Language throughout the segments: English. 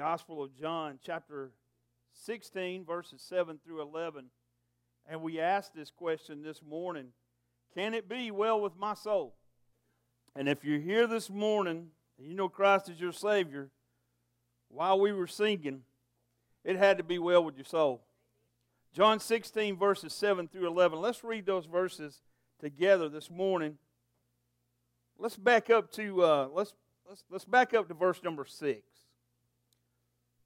Gospel of John, chapter 16, verses 7 through 11. And we asked this question this morning Can it be well with my soul? And if you're here this morning and you know Christ is your Savior, while we were singing, it had to be well with your soul. John 16, verses 7 through 11. Let's read those verses together this morning. Let's back up to uh, let's, let's let's back up to verse number 6.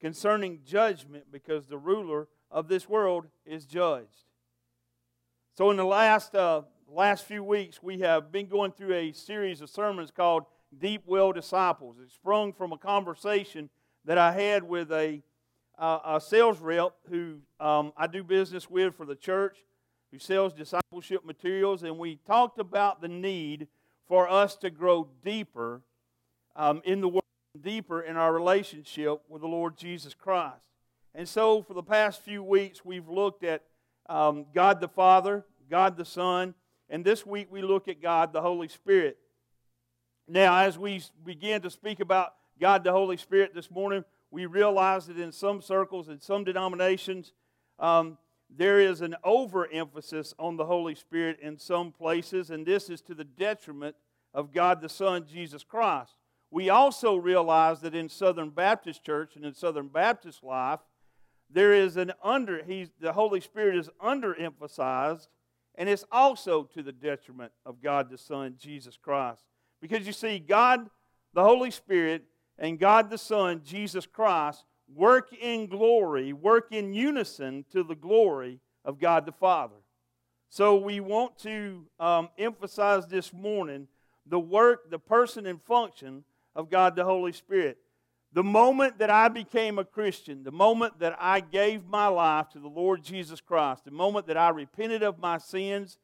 concerning judgment because the ruler of this world is judged. So, in the last, uh, last few weeks, we have been going through a series of sermons called Deep Well Disciples. It sprung from a conversation that I had with a, uh, a sales rep who um, I do business with for the church, who sells discipleship materials, and we talked about the need for us to grow deeper um, in the Word deeper in our relationship with the Lord Jesus Christ. And so, for the past few weeks, we've looked at um, God the Father, God the Son, and this week we look at God the Holy Spirit. Now, as we begin to speak about God the Holy Spirit this morning, we realize that in some circles, in some denominations, um, there is an overemphasis on the Holy Spirit in some places, and this is to the detriment of God the Son, Jesus Christ. We also realize that in Southern Baptist Church and in Southern Baptist life, there is an under, he's, the Holy Spirit is underemphasized, and it's also to the detriment of God the Son, Jesus Christ. Because you see, God, the Holy Spirit, and God the Son, Jesus Christ, work in glory, work in unison to the glory of God the Father. So we want to um, emphasize this morning the work, the person, and function of God the Holy Spirit. The moment that I became a Christian, the moment that I gave my life to the Lord Jesus Christ, the moment that I repented of my sins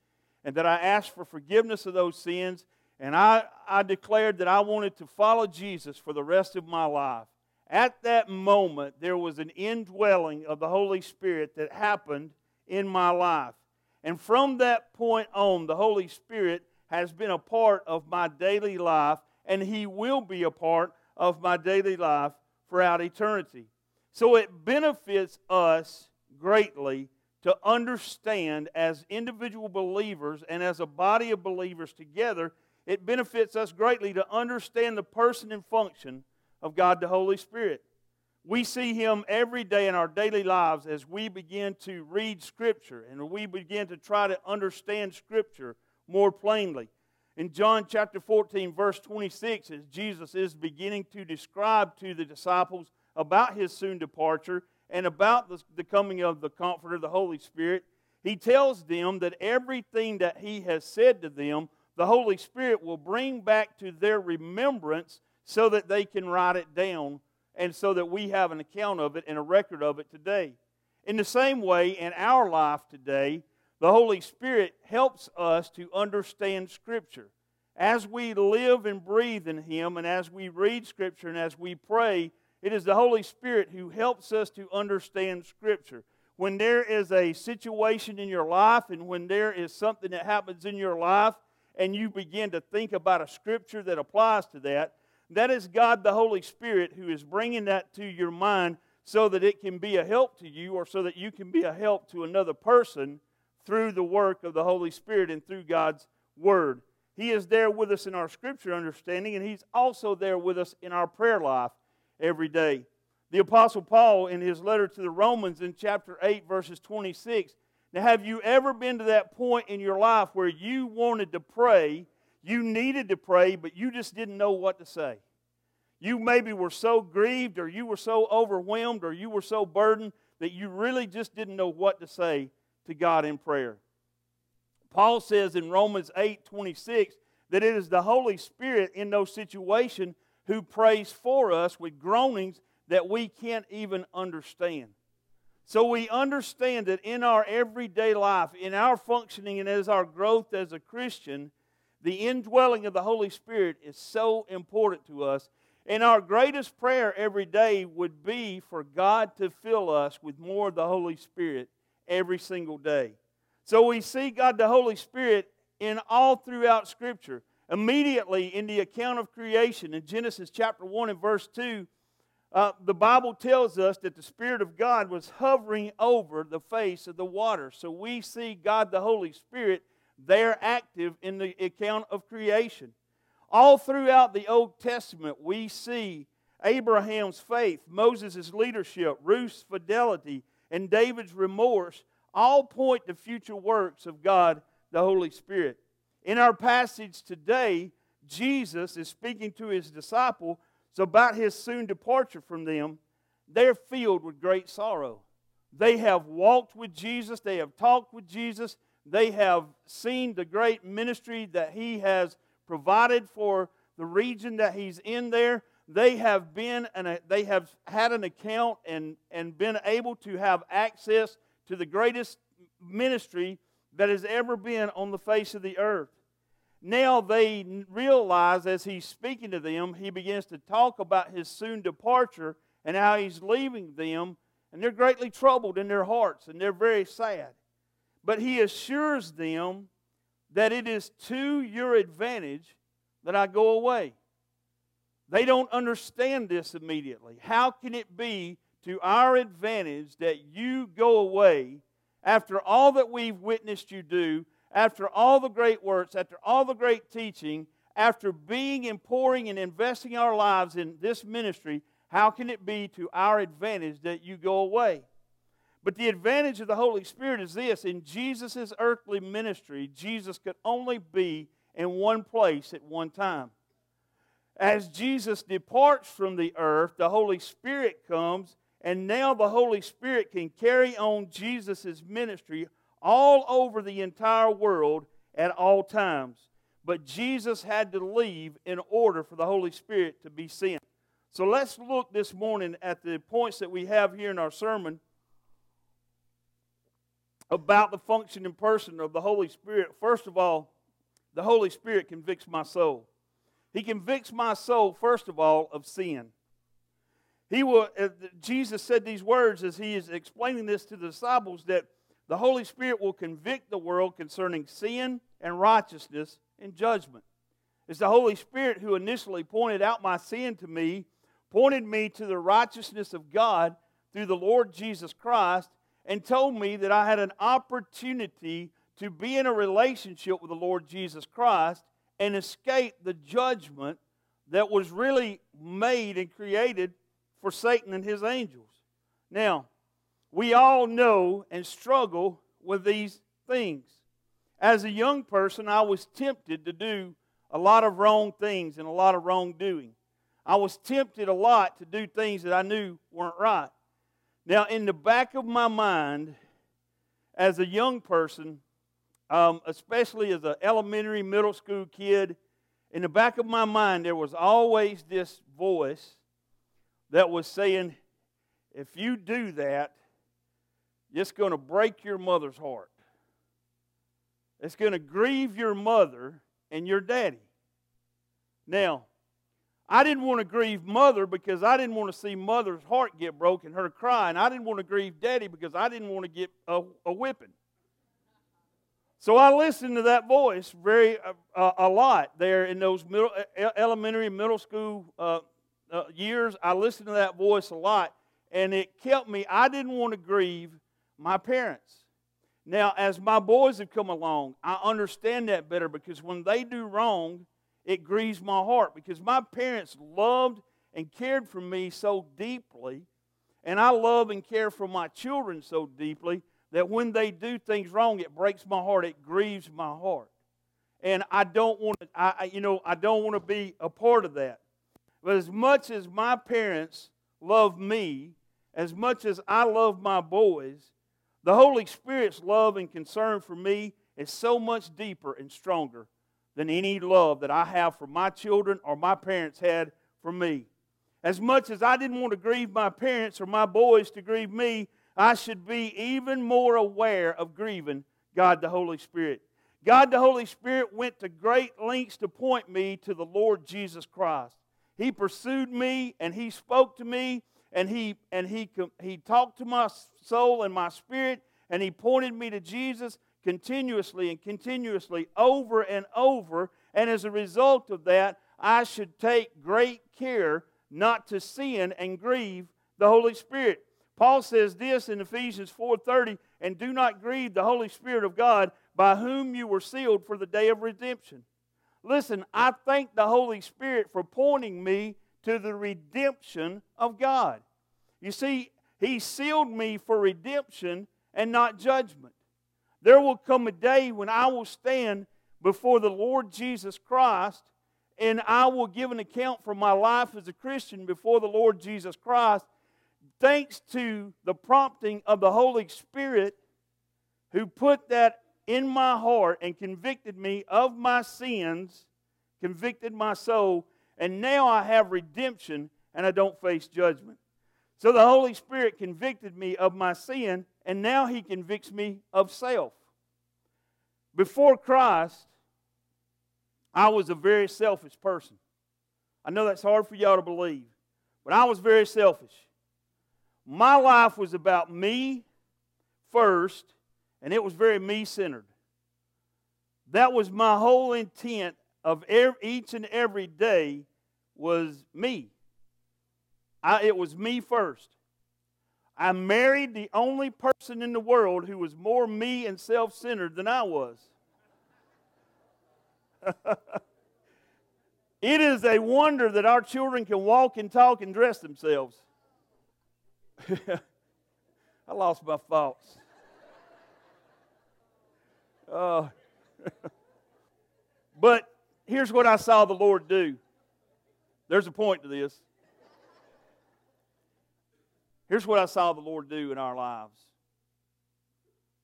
and that I asked for forgiveness of those sins, and I, I declared that I wanted to follow Jesus for the rest of my life, at that moment there was an indwelling of the Holy Spirit that happened in my life. And from that point on, the Holy Spirit has been a part of my daily life and He will be a part of my daily life throughout eternity. So it benefits us greatly to understand as individual believers and as a body of believers together, it benefits us greatly to understand the person and function of God the Holy Spirit. We see Him every day in our daily lives as we begin to read Scripture and we begin to try to understand Scripture more plainly. In John chapter 14, verse 26, as Jesus is beginning to describe to the disciples about his soon departure and about the, coming of the Comforter, the Holy Spirit, he tells them that everything that he has said to them, the Holy Spirit will bring back to their remembrance so that they can write it down and so that we have an account of it and a record of it today. In the same way, in our life today, the Holy Spirit helps us to understand Scripture. As we live and breathe in Him, and as we read Scripture, and as we pray, it is the Holy Spirit who helps us to understand Scripture. When there is a situation in your life, and when there is something that happens in your life, and you begin to think about a Scripture that applies to that, that is God the Holy Spirit who is bringing that to your mind so that it can be a help to you or so that you can be a help to another person through the work of the Holy Spirit and through God's Word. He is there with us in our Scripture understanding, and He's also there with us in our prayer life every day. The Apostle Paul, in his letter to the Romans in chapter 8, verses 26, now have you ever been to that point in your life where you wanted to pray, you needed to pray, but you just didn't know what to say? You maybe were so grieved, or you were so overwhelmed, or you were so burdened that you really just didn't know what to say to God in prayer. Paul says in Romans 8 26 that it is the Holy Spirit in those situations who prays for us with groanings that we can't even understand. So we understand that in our everyday life, in our functioning, and as our growth as a Christian, the indwelling of the Holy Spirit is so important to us. And our greatest prayer every day would be for God to fill us with more of the Holy Spirit every single day. So we see God the Holy Spirit in all throughout Scripture. Immediately in the account of creation in Genesis chapter 1 and verse 2, uh, the Bible tells us that the Spirit of God was hovering over the face of the water. So we see God the Holy Spirit there active in the account of creation. All throughout the Old Testament, we see Abraham's faith, Moses' leadership, Ruth's fidelity, and David's remorse all point to future works of God the Holy Spirit. In our passage today, Jesus is speaking to his disciple about his soon departure from them. They're filled with great sorrow. They have walked with Jesus, they have talked with Jesus, they have seen the great ministry that he has provided for the region that he's in there. They have been and they have had an account and, and been able to have access to the greatest ministry that has ever been on the face of the earth. Now they realize as he's speaking to them, he begins to talk about his soon departure and how he's leaving them, and they're greatly troubled in their hearts and they're very sad. But he assures them that it is to your advantage that I go away. They don't understand this immediately. How can it be to our advantage that you go away after all that we've witnessed you do, after all the great works, after all the great teaching, after being and pouring and investing our lives in this ministry, how can it be to our advantage that you go away? But the advantage of the Holy Spirit is this in Jesus' earthly ministry, Jesus could only be in one place at one time. As Jesus departs from the earth, the Holy Spirit comes and now the Holy Spirit can carry on Jesus' ministry all over the entire world at all times. But Jesus had to leave in order for the Holy Spirit to be sent. So let's look this morning at the points that we have here in our sermon about the function and person of the Holy Spirit. First of all, the Holy Spirit convicts my soul. He convicts my soul, first of all, of sin. He will, uh, Jesus said these words as he is explaining this to the disciples that the Holy Spirit will convict the world concerning sin and righteousness and judgment. It's the Holy Spirit who initially pointed out my sin to me, pointed me to the righteousness of God through the Lord Jesus Christ, and told me that I had an opportunity to be in a relationship with the Lord Jesus Christ and escape the judgment that was really made and created for Satan and his angels. Now, we all know and struggle with these things. As a young person, I was tempted to do a lot of wrong things and a lot of wrongdoing. I was tempted a lot to do things that I knew weren't right. Now, in the back of my mind, as a young person, um, especially as an elementary, middle school kid, in the back of my mind, there was always this voice that was saying, if you do that, it's going to break your mother's heart. It's going to grieve your mother and your daddy. Now, I didn't want to grieve mother because I didn't want to see mother's heart get broken, her cry, and I didn't want to grieve daddy because I didn't want to get a, a whipping. So I listened to that voice very uh, a lot there in those middle, elementary, middle school uh, uh, years, I listened to that voice a lot, and it kept me. I didn't want to grieve my parents. Now, as my boys have come along, I understand that better because when they do wrong, it grieves my heart because my parents loved and cared for me so deeply, and I love and care for my children so deeply that when they do things wrong, it breaks my heart. It grieves my heart, and I don't want to. I, you know, I don't want to be a part of that. But as much as my parents love me, as much as I love my boys, the Holy Spirit's love and concern for me is so much deeper and stronger than any love that I have for my children or my parents had for me. As much as I didn't want to grieve my parents or my boys to grieve me, I should be even more aware of grieving God the Holy Spirit. God the Holy Spirit went to great lengths to point me to the Lord Jesus Christ. He pursued me and he spoke to me and he and he he talked to my soul and my spirit and he pointed me to Jesus continuously and continuously over and over and as a result of that I should take great care not to sin and grieve the Holy Spirit. Paul says this in Ephesians 4:30, and do not grieve the Holy Spirit of God, by whom you were sealed for the day of redemption. Listen, I thank the Holy Spirit for pointing me to the redemption of God. You see, He sealed me for redemption and not judgment. There will come a day when I will stand before the Lord Jesus Christ and I will give an account for my life as a Christian before the Lord Jesus Christ thanks to the prompting of the Holy Spirit who put that in my heart and convicted me of my sins, convicted my soul, and now I have redemption and I don't face judgment. So the Holy Spirit convicted me of my sin, and now He convicts me of self. Before Christ, I was a very selfish person. I know that's hard for y'all to believe, but I was very selfish. My life was about me first, and it was very me centered. That was my whole intent of every, each and every day was me. I, it was me first. I married the only person in the world who was more me and self centered than I was. it is a wonder that our children can walk and talk and dress themselves. I lost my thoughts. Uh, but here's what I saw the Lord do. There's a point to this. Here's what I saw the Lord do in our lives.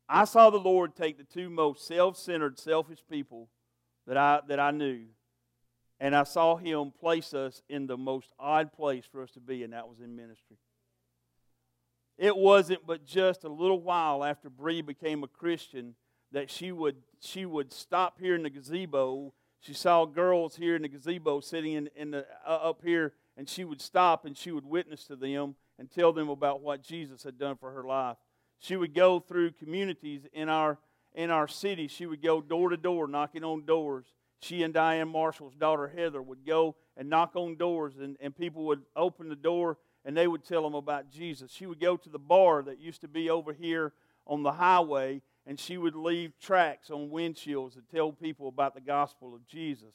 I saw the Lord take the two most self centered, selfish people that I, that I knew, and I saw Him place us in the most odd place for us to be, and that was in ministry. It wasn't but just a little while after Bree became a Christian that she would, she would stop here in the gazebo. She saw girls here in the gazebo sitting in, in the, uh, up here, and she would stop and she would witness to them and tell them about what Jesus had done for her life. She would go through communities in our, in our city. She would go door to door, knocking on doors. She and Diane Marshall's daughter Heather would go and knock on doors, and, and people would open the door and they would tell them about Jesus. She would go to the bar that used to be over here on the highway, and she would leave tracts on windshields that tell people about the gospel of Jesus.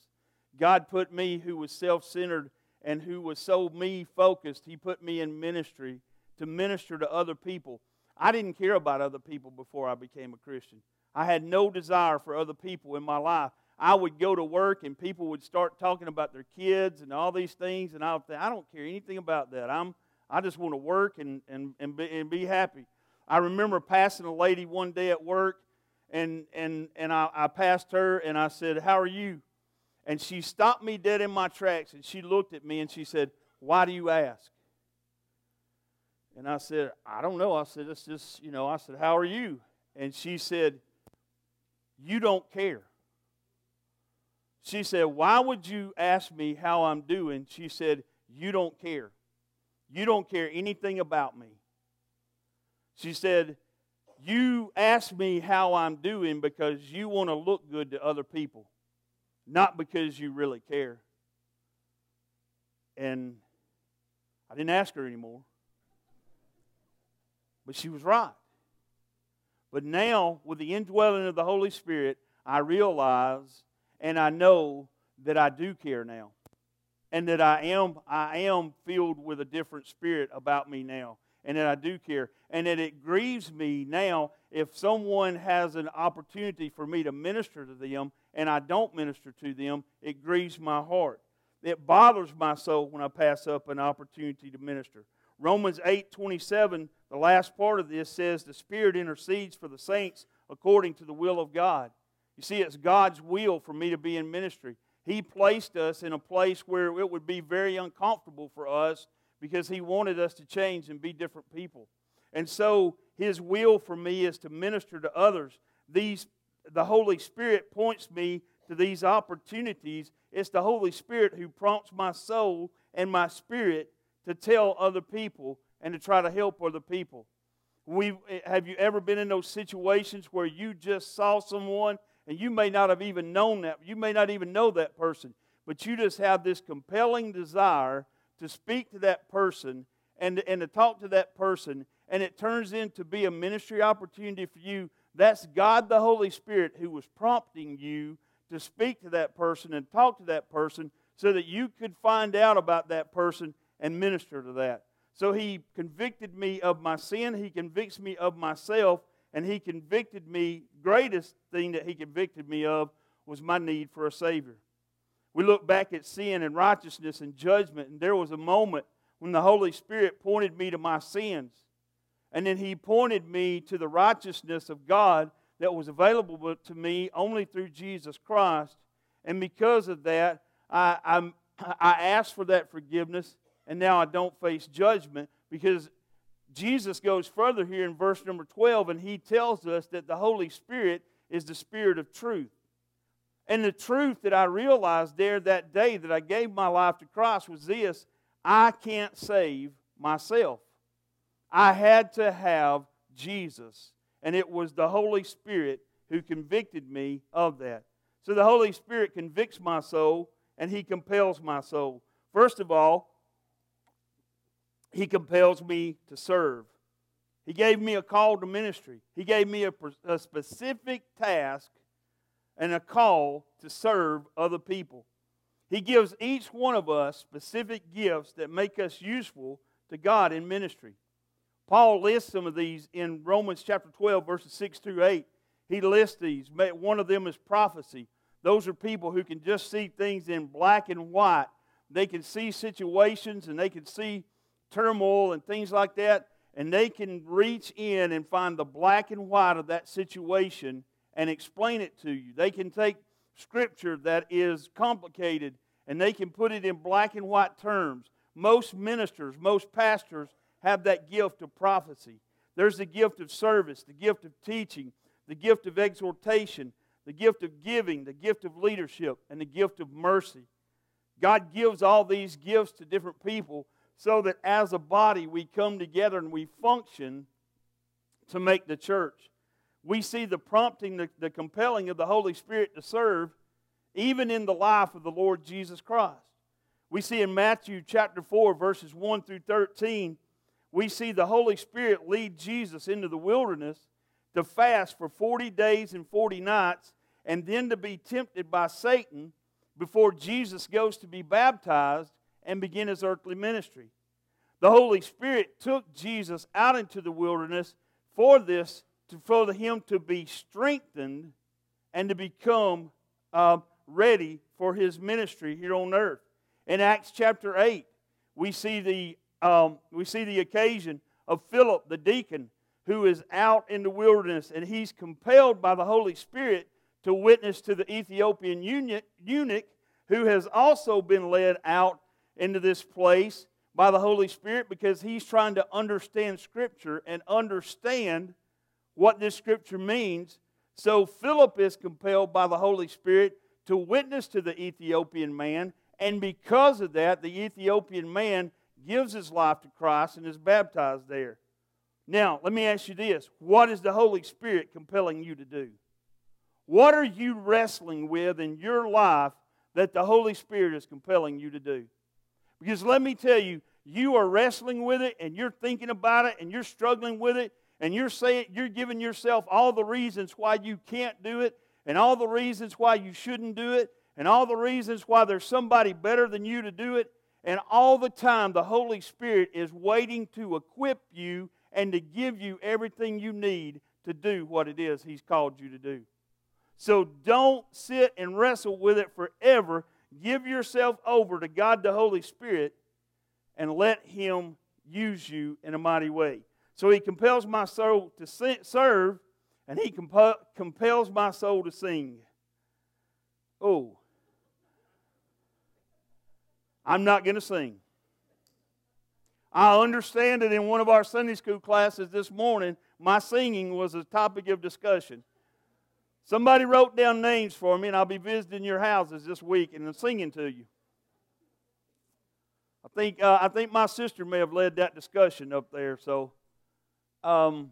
God put me, who was self centered and who was so me focused, He put me in ministry to minister to other people. I didn't care about other people before I became a Christian. I had no desire for other people in my life. I would go to work and people would start talking about their kids and all these things, and I would think, I don't care anything about that. I'm, I just want to work and, and, and, be, and be happy. I remember passing a lady one day at work, and, and, and I, I passed her and I said, How are you? And she stopped me dead in my tracks and she looked at me and she said, Why do you ask? And I said, I don't know. I said, It's just, you know, I said, How are you? And she said, You don't care. She said, Why would you ask me how I'm doing? She said, You don't care. You don't care anything about me. She said, You ask me how I'm doing because you want to look good to other people, not because you really care. And I didn't ask her anymore. But she was right. But now, with the indwelling of the Holy Spirit, I realize and I know that I do care now. And that I am, I am filled with a different spirit about me now. And that I do care. And that it grieves me now if someone has an opportunity for me to minister to them and I don't minister to them, it grieves my heart. It bothers my soul when I pass up an opportunity to minister. Romans 8 27, the last part of this says, The Spirit intercedes for the saints according to the will of God. You see, it's God's will for me to be in ministry. He placed us in a place where it would be very uncomfortable for us because He wanted us to change and be different people. And so His will for me is to minister to others. These, the Holy Spirit points me to these opportunities. It's the Holy Spirit who prompts my soul and my spirit to tell other people and to try to help other people. We, eh, have you ever been in those situations where you just saw someone and you may not have even known that, you may not even know that person, but you just have this compelling desire to speak to that person and, and to talk to that person, and it turns into be a ministry opportunity for you. That's God the Holy Spirit who was prompting you to speak to that person and talk to that person so that you could find out about that person and minister to that. So he convicted me of my sin, he convicts me of myself, and he convicted me, greatest thing that he convicted me of was my need for a Savior. We look back at sin and righteousness and judgment, and there was a moment when the Holy Spirit pointed me to my sins. And then he pointed me to the righteousness of God that was available to me only through Jesus Christ. And because of that, I, I'm, I asked for that forgiveness, and now I don't face judgment because Jesus goes further here in verse number 12, and he tells us that the Holy Spirit is the Spirit of truth. And the truth that I realized there that day that I gave my life to Christ was this I can't save myself. I had to have Jesus. And it was the Holy Spirit who convicted me of that. So the Holy Spirit convicts my soul and he compels my soul. First of all, he compels me to serve. He gave me a call to ministry. He gave me a, a specific task and a call to serve other people. He gives each one of us specific gifts that make us useful to God in ministry. Paul lists some of these in Romans chapter 12, verses 6 through 8. He lists these. One of them is prophecy. Those are people who can just see things in black and white. They can see situations and they can see turmoil and things like that, and they can reach in and find the black and white of that situation and explain it to you. They can take scripture that is complicated and they can put it in black and white terms. Most ministers, most pastors have that gift of prophecy. There's the gift of service, the gift of teaching, the gift of exhortation, the gift of giving, the gift of leadership, and the gift of mercy. God gives all these gifts to different people so that as a body we come together and we function to make the church. We see the prompting, the, the compelling of the Holy Spirit to serve even in the life of the Lord Jesus Christ. We see in Matthew chapter 4, verses 1 through 13, we see the Holy Spirit lead Jesus into the wilderness to fast for 40 days and 40 nights and then to be tempted by Satan before Jesus goes to be baptized and begin his earthly ministry. The Holy Spirit took Jesus out into the wilderness for this, to, for him to be strengthened and to become uh, ready for his ministry here on earth. In Acts chapter 8, we see the, um, we see the occasion of Philip the deacon who is out in the wilderness and he's compelled by the Holy Spirit to witness to the Ethiopian eunuch who has also been led out into this place by the Holy Spirit because he's trying to understand Scripture and understand what this Scripture means. So Philip is compelled by the Holy Spirit to witness to the Ethiopian man, and because of that, the Ethiopian man gives his life to Christ and is baptized there. Now, let me ask you this what is the Holy Spirit compelling you to do? What are you wrestling with in your life that the Holy Spirit is compelling you to do? Because let me tell you, you are wrestling with it and you're thinking about it and you're struggling with it and you're saying you're giving yourself all the reasons why you can't do it and all the reasons why you shouldn't do it and all the reasons why there's somebody better than you to do it and all the time the Holy Spirit is waiting to equip you and to give you everything you need to do what it is he's called you to do. So don't sit and wrestle with it forever Give yourself over to God the Holy Spirit and let Him use you in a mighty way. So He compels my soul to serve, and He compels my soul to sing. Oh, I'm not going to sing. I understand that in one of our Sunday school classes this morning, my singing was a topic of discussion. Somebody wrote down names for me, and I'll be visiting your houses this week and singing to you. I think, uh, I think my sister may have led that discussion up there. So, um,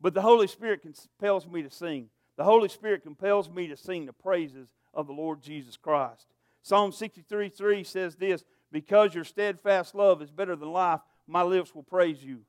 but the Holy Spirit compels me to sing. The Holy Spirit compels me to sing the praises of the Lord Jesus Christ. Psalm 63 3 says this Because your steadfast love is better than life, my lips will praise you.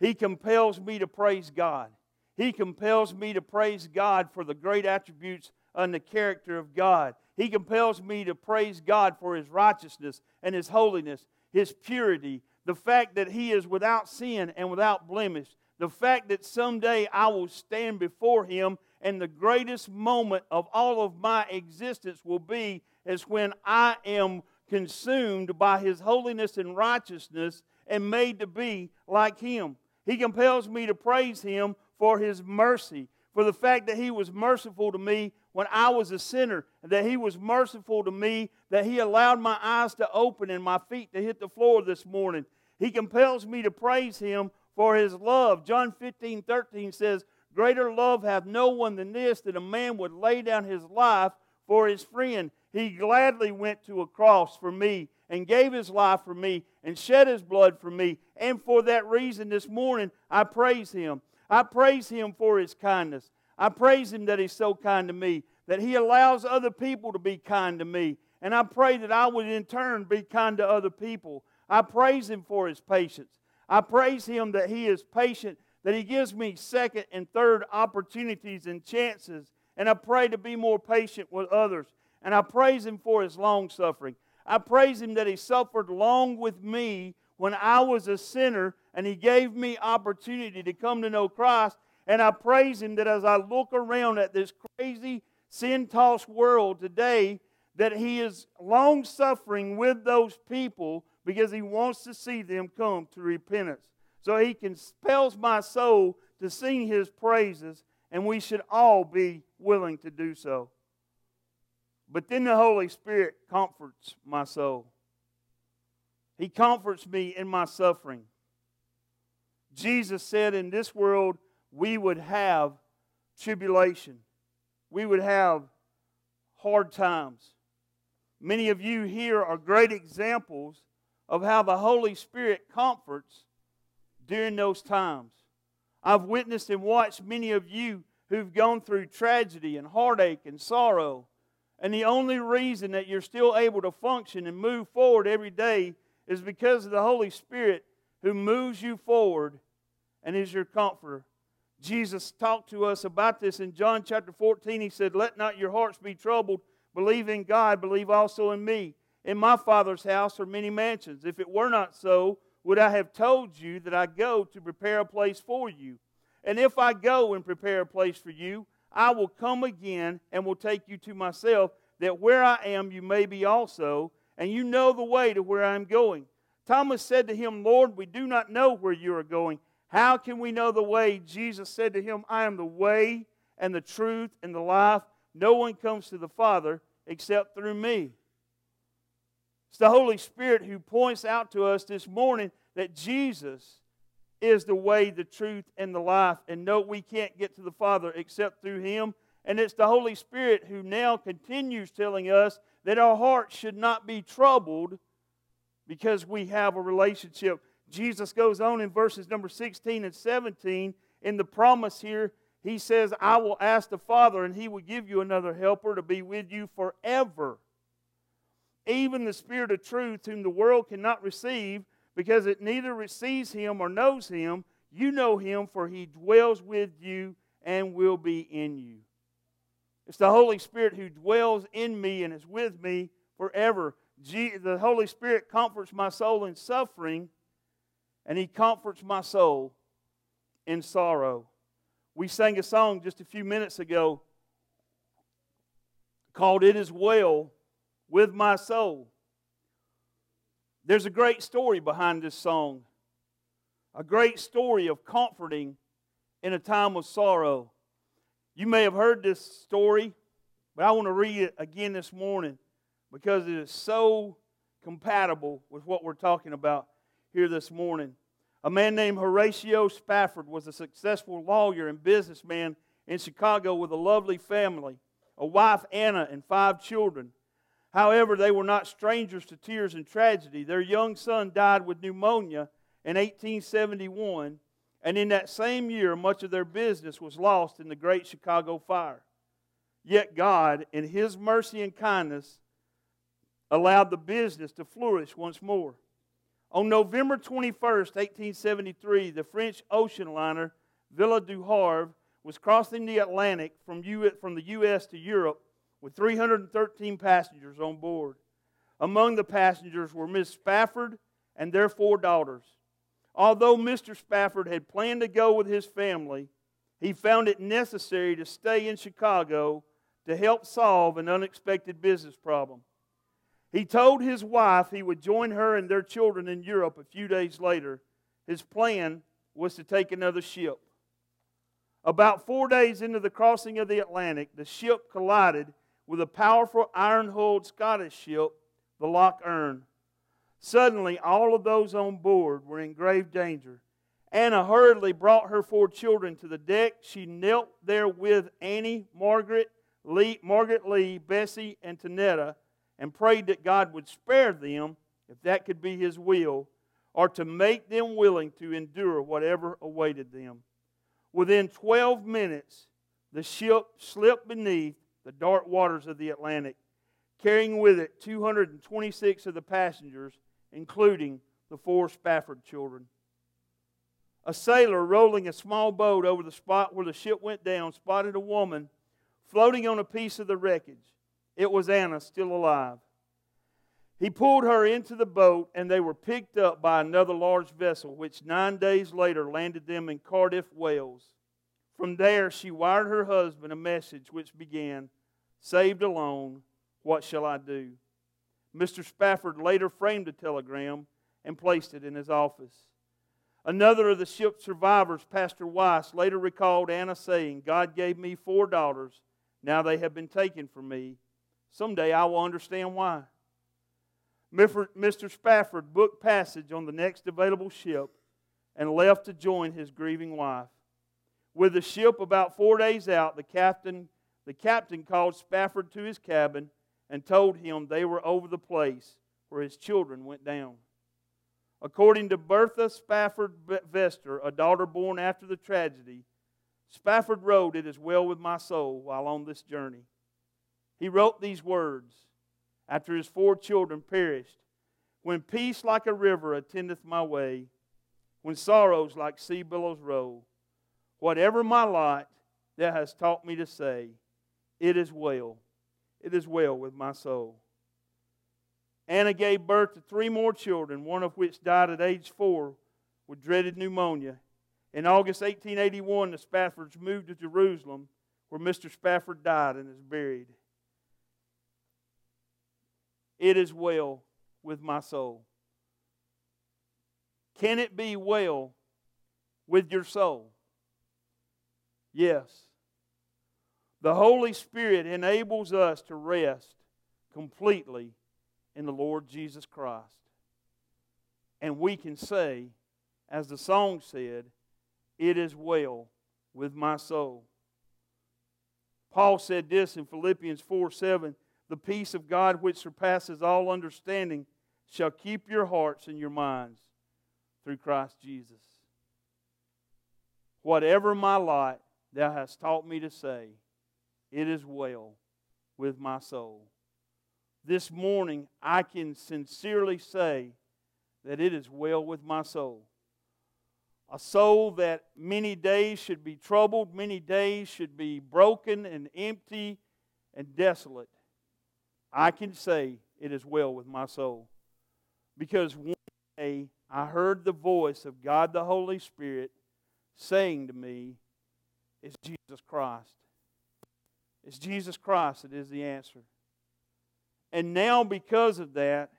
He compels me to praise God. He compels me to praise God for the great attributes and the character of God. He compels me to praise God for His righteousness and His holiness, His purity, the fact that He is without sin and without blemish, the fact that someday I will stand before Him and the greatest moment of all of my existence will be is when I am consumed by His holiness and righteousness and made to be like Him. He compels me to praise Him for His mercy, for the fact that He was merciful to me when I was a sinner, and that He was merciful to me, that He allowed my eyes to open and my feet to hit the floor this morning. He compels me to praise Him for His love. John 15 13 says, Greater love hath no one than this, that a man would lay down his life for his friend. He gladly went to a cross for me and gave his life for me and shed his blood for me. And for that reason, this morning, I praise him. I praise him for his kindness. I praise him that he's so kind to me, that he allows other people to be kind to me. And I pray that I would in turn be kind to other people. I praise him for his patience. I praise him that he is patient, that he gives me second and third opportunities and chances. And I pray to be more patient with others. And I praise him for his long suffering. I praise him that he suffered long with me when I was a sinner and he gave me opportunity to come to know Christ. And I praise him that as I look around at this crazy, sin tossed world today, that he is long suffering with those people because he wants to see them come to repentance. So he compels my soul to sing his praises, and we should all be willing to do so. But then the Holy Spirit comforts my soul. He comforts me in my suffering. Jesus said, In this world we would have tribulation, we would have hard times. Many of you here are great examples of how the Holy Spirit comforts during those times. I've witnessed and watched many of you who've gone through tragedy and heartache and sorrow. And the only reason that you're still able to function and move forward every day is because of the Holy Spirit who moves you forward and is your comforter. Jesus talked to us about this in John chapter 14. He said, Let not your hearts be troubled. Believe in God, believe also in me. In my Father's house are many mansions. If it were not so, would I have told you that I go to prepare a place for you? And if I go and prepare a place for you, I will come again and will take you to myself, that where I am you may be also, and you know the way to where I am going. Thomas said to him, Lord, we do not know where you are going. How can we know the way? Jesus said to him, I am the way and the truth and the life. No one comes to the Father except through me. It's the Holy Spirit who points out to us this morning that Jesus is the way, the truth, and the life. And no, we can't get to the Father except through Him. And it's the Holy Spirit who now continues telling us that our hearts should not be troubled because we have a relationship. Jesus goes on in verses number 16 and 17 in the promise here. He says, I will ask the Father, and He will give you another helper to be with you forever. Even the Spirit of truth, whom the world cannot receive, because it neither receives Him or knows Him. You know Him, for He dwells with you and will be in you. It's the Holy Spirit who dwells in me and is with me forever. the Holy Spirit comforts my soul in suffering, and He comforts my soul in sorrow. We sang a song just a few minutes ago called It Is Well with My Soul. There's a great story behind this song, a great story of comforting in a time of sorrow. You may have heard this story, but I want to read it again this morning because it is so compatible with what we're talking about. here this morning. A man named Horatio Spafford was a successful lawyer and businessman in Chicago with a lovely family, a wife, Anna, and five children. However, they were not strangers to tears and tragedy. Their young son died with pneumonia in 1871, and in that same year, much of their business was lost in the Great Chicago Fire. Yet God, in His mercy and kindness, allowed the business to flourish once more. On November 21st, 1873, the French ocean liner Villa du Havre was crossing the Atlantic from, U- from the U.S. to Europe with 313 passengers on board. Among the passengers were Miss Spafford and their four daughters. Although Mr. Spafford had planned to go with his family, he found it necessary to stay in Chicago to help solve an unexpected business problem. He told his wife he would join her and their children in Europe a few days later. His plan was to take another ship. About four days into the crossing of the Atlantic, the ship collided with a powerful iron hulled Scottish ship, the Loch Earn. Suddenly, all of those on board were in grave danger. Anna hurriedly brought her four children to the deck. She knelt there with Annie, Margaret, Lee, Margaret Lee, Bessie, and Tanetta and prayed that God would spare them, if that could be His will, or to make them willing to endure whatever awaited them. Within 12 minutes, the ship slipped beneath the dark waters of the Atlantic, carrying with it 226 of the passengers, including the four Spafford children. A sailor rolling a small boat over the spot where the ship went down spotted a woman floating on a piece of the wreckage. It was Anna, still alive. He pulled her into the boat, and they were picked up by another large vessel, which nine days later landed them in Cardiff, Wales. From there, she wired her husband a message which began, Saved alone, what shall I do? Mr. Spafford later framed the telegram and placed it in his office. Another of the ship's survivors, Pastor Weiss, later recalled Anna saying, God gave me four daughters. Now they have been taken from me. Someday I will understand why. Mr. Spafford booked passage on the next available ship and left to join his grieving wife. With the ship about four days out, the captain, the captain called Spafford to his cabin and told him they were over the place where his children went down. According to Bertha Spafford Vester, a daughter born after the tragedy, Spafford wrote, It is well with my soul while on this journey. He wrote these words after his four children perished When peace like a river attendeth my way, when sorrows like sea billows roll, whatever my lot, that has taught me to say, It is well, it is well with my soul. Anna gave birth to three more children, one of which died at age four with dreaded pneumonia. In August 1881, the Spaffords moved to Jerusalem, where Mr. Spafford died and is buried. It is well with my soul. Can it be well with your soul? Yes. The Holy Spirit enables us to rest completely in the Lord Jesus Christ. And we can say, as the song said, It is well with my soul. Paul said this in Philippians 4 7 the peace of God, which surpasses all understanding, shall keep your hearts and your minds through Christ Jesus. Whatever my lot, thou hast taught me to say, it is well with my soul. This morning, I can sincerely say that it is well with my soul. A soul that many days should be troubled, many days should be broken and empty and desolate. I can say it is well with my soul. Because one day I heard the voice of God the Holy Spirit saying to me, It's Jesus Christ. It's Jesus Christ that is the answer. And now, because of that,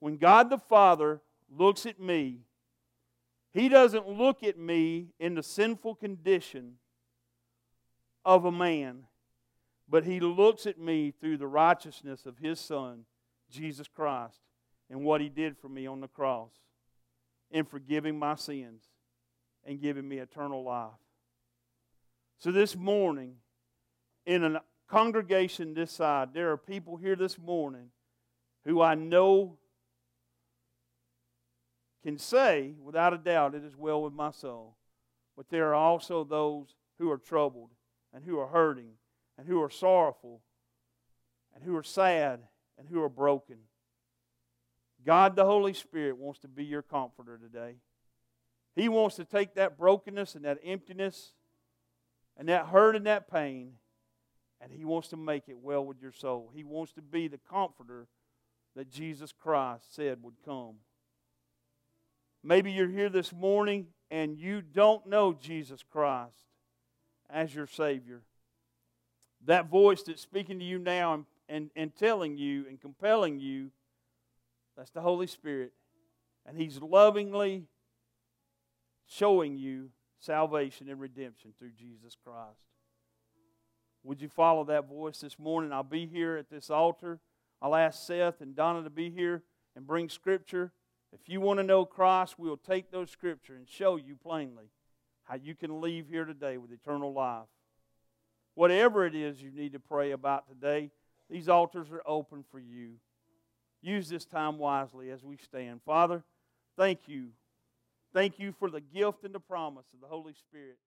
when God the Father looks at me, He doesn't look at me in the sinful condition of a man but he looks at me through the righteousness of his Son, Jesus Christ, and what he did for me on the cross. in forgiving my sins and giving me eternal life. So this morning, in a congregation this side, there are people here this morning who I know can say, without a doubt, it is well with my soul. But there are also those who are troubled and who are hurting and who are sorrowful and who are sad and who are broken. God the Holy Spirit wants to be your comforter today. He wants to take that brokenness and that emptiness and that hurt and that pain, and He wants to make it well with your soul. He wants to be the comforter that Jesus Christ said would come. Maybe you're here this morning and you don't know Jesus Christ as your Savior. That voice that's speaking to you now and, and, and telling you and compelling you, that's the Holy Spirit. And He's lovingly showing you salvation and redemption through Jesus Christ. Would you follow that voice this morning? I'll be here at this altar. I'll ask Seth and Donna to be here and bring Scripture. If you want to know Christ, we'll take those Scripture and show you plainly how you can leave here today with eternal life. Whatever it is you need to pray about today, these altars are open for you. Use this time wisely as we stand. Father, thank you Thank you for the gift and the promise of the Holy Spirit.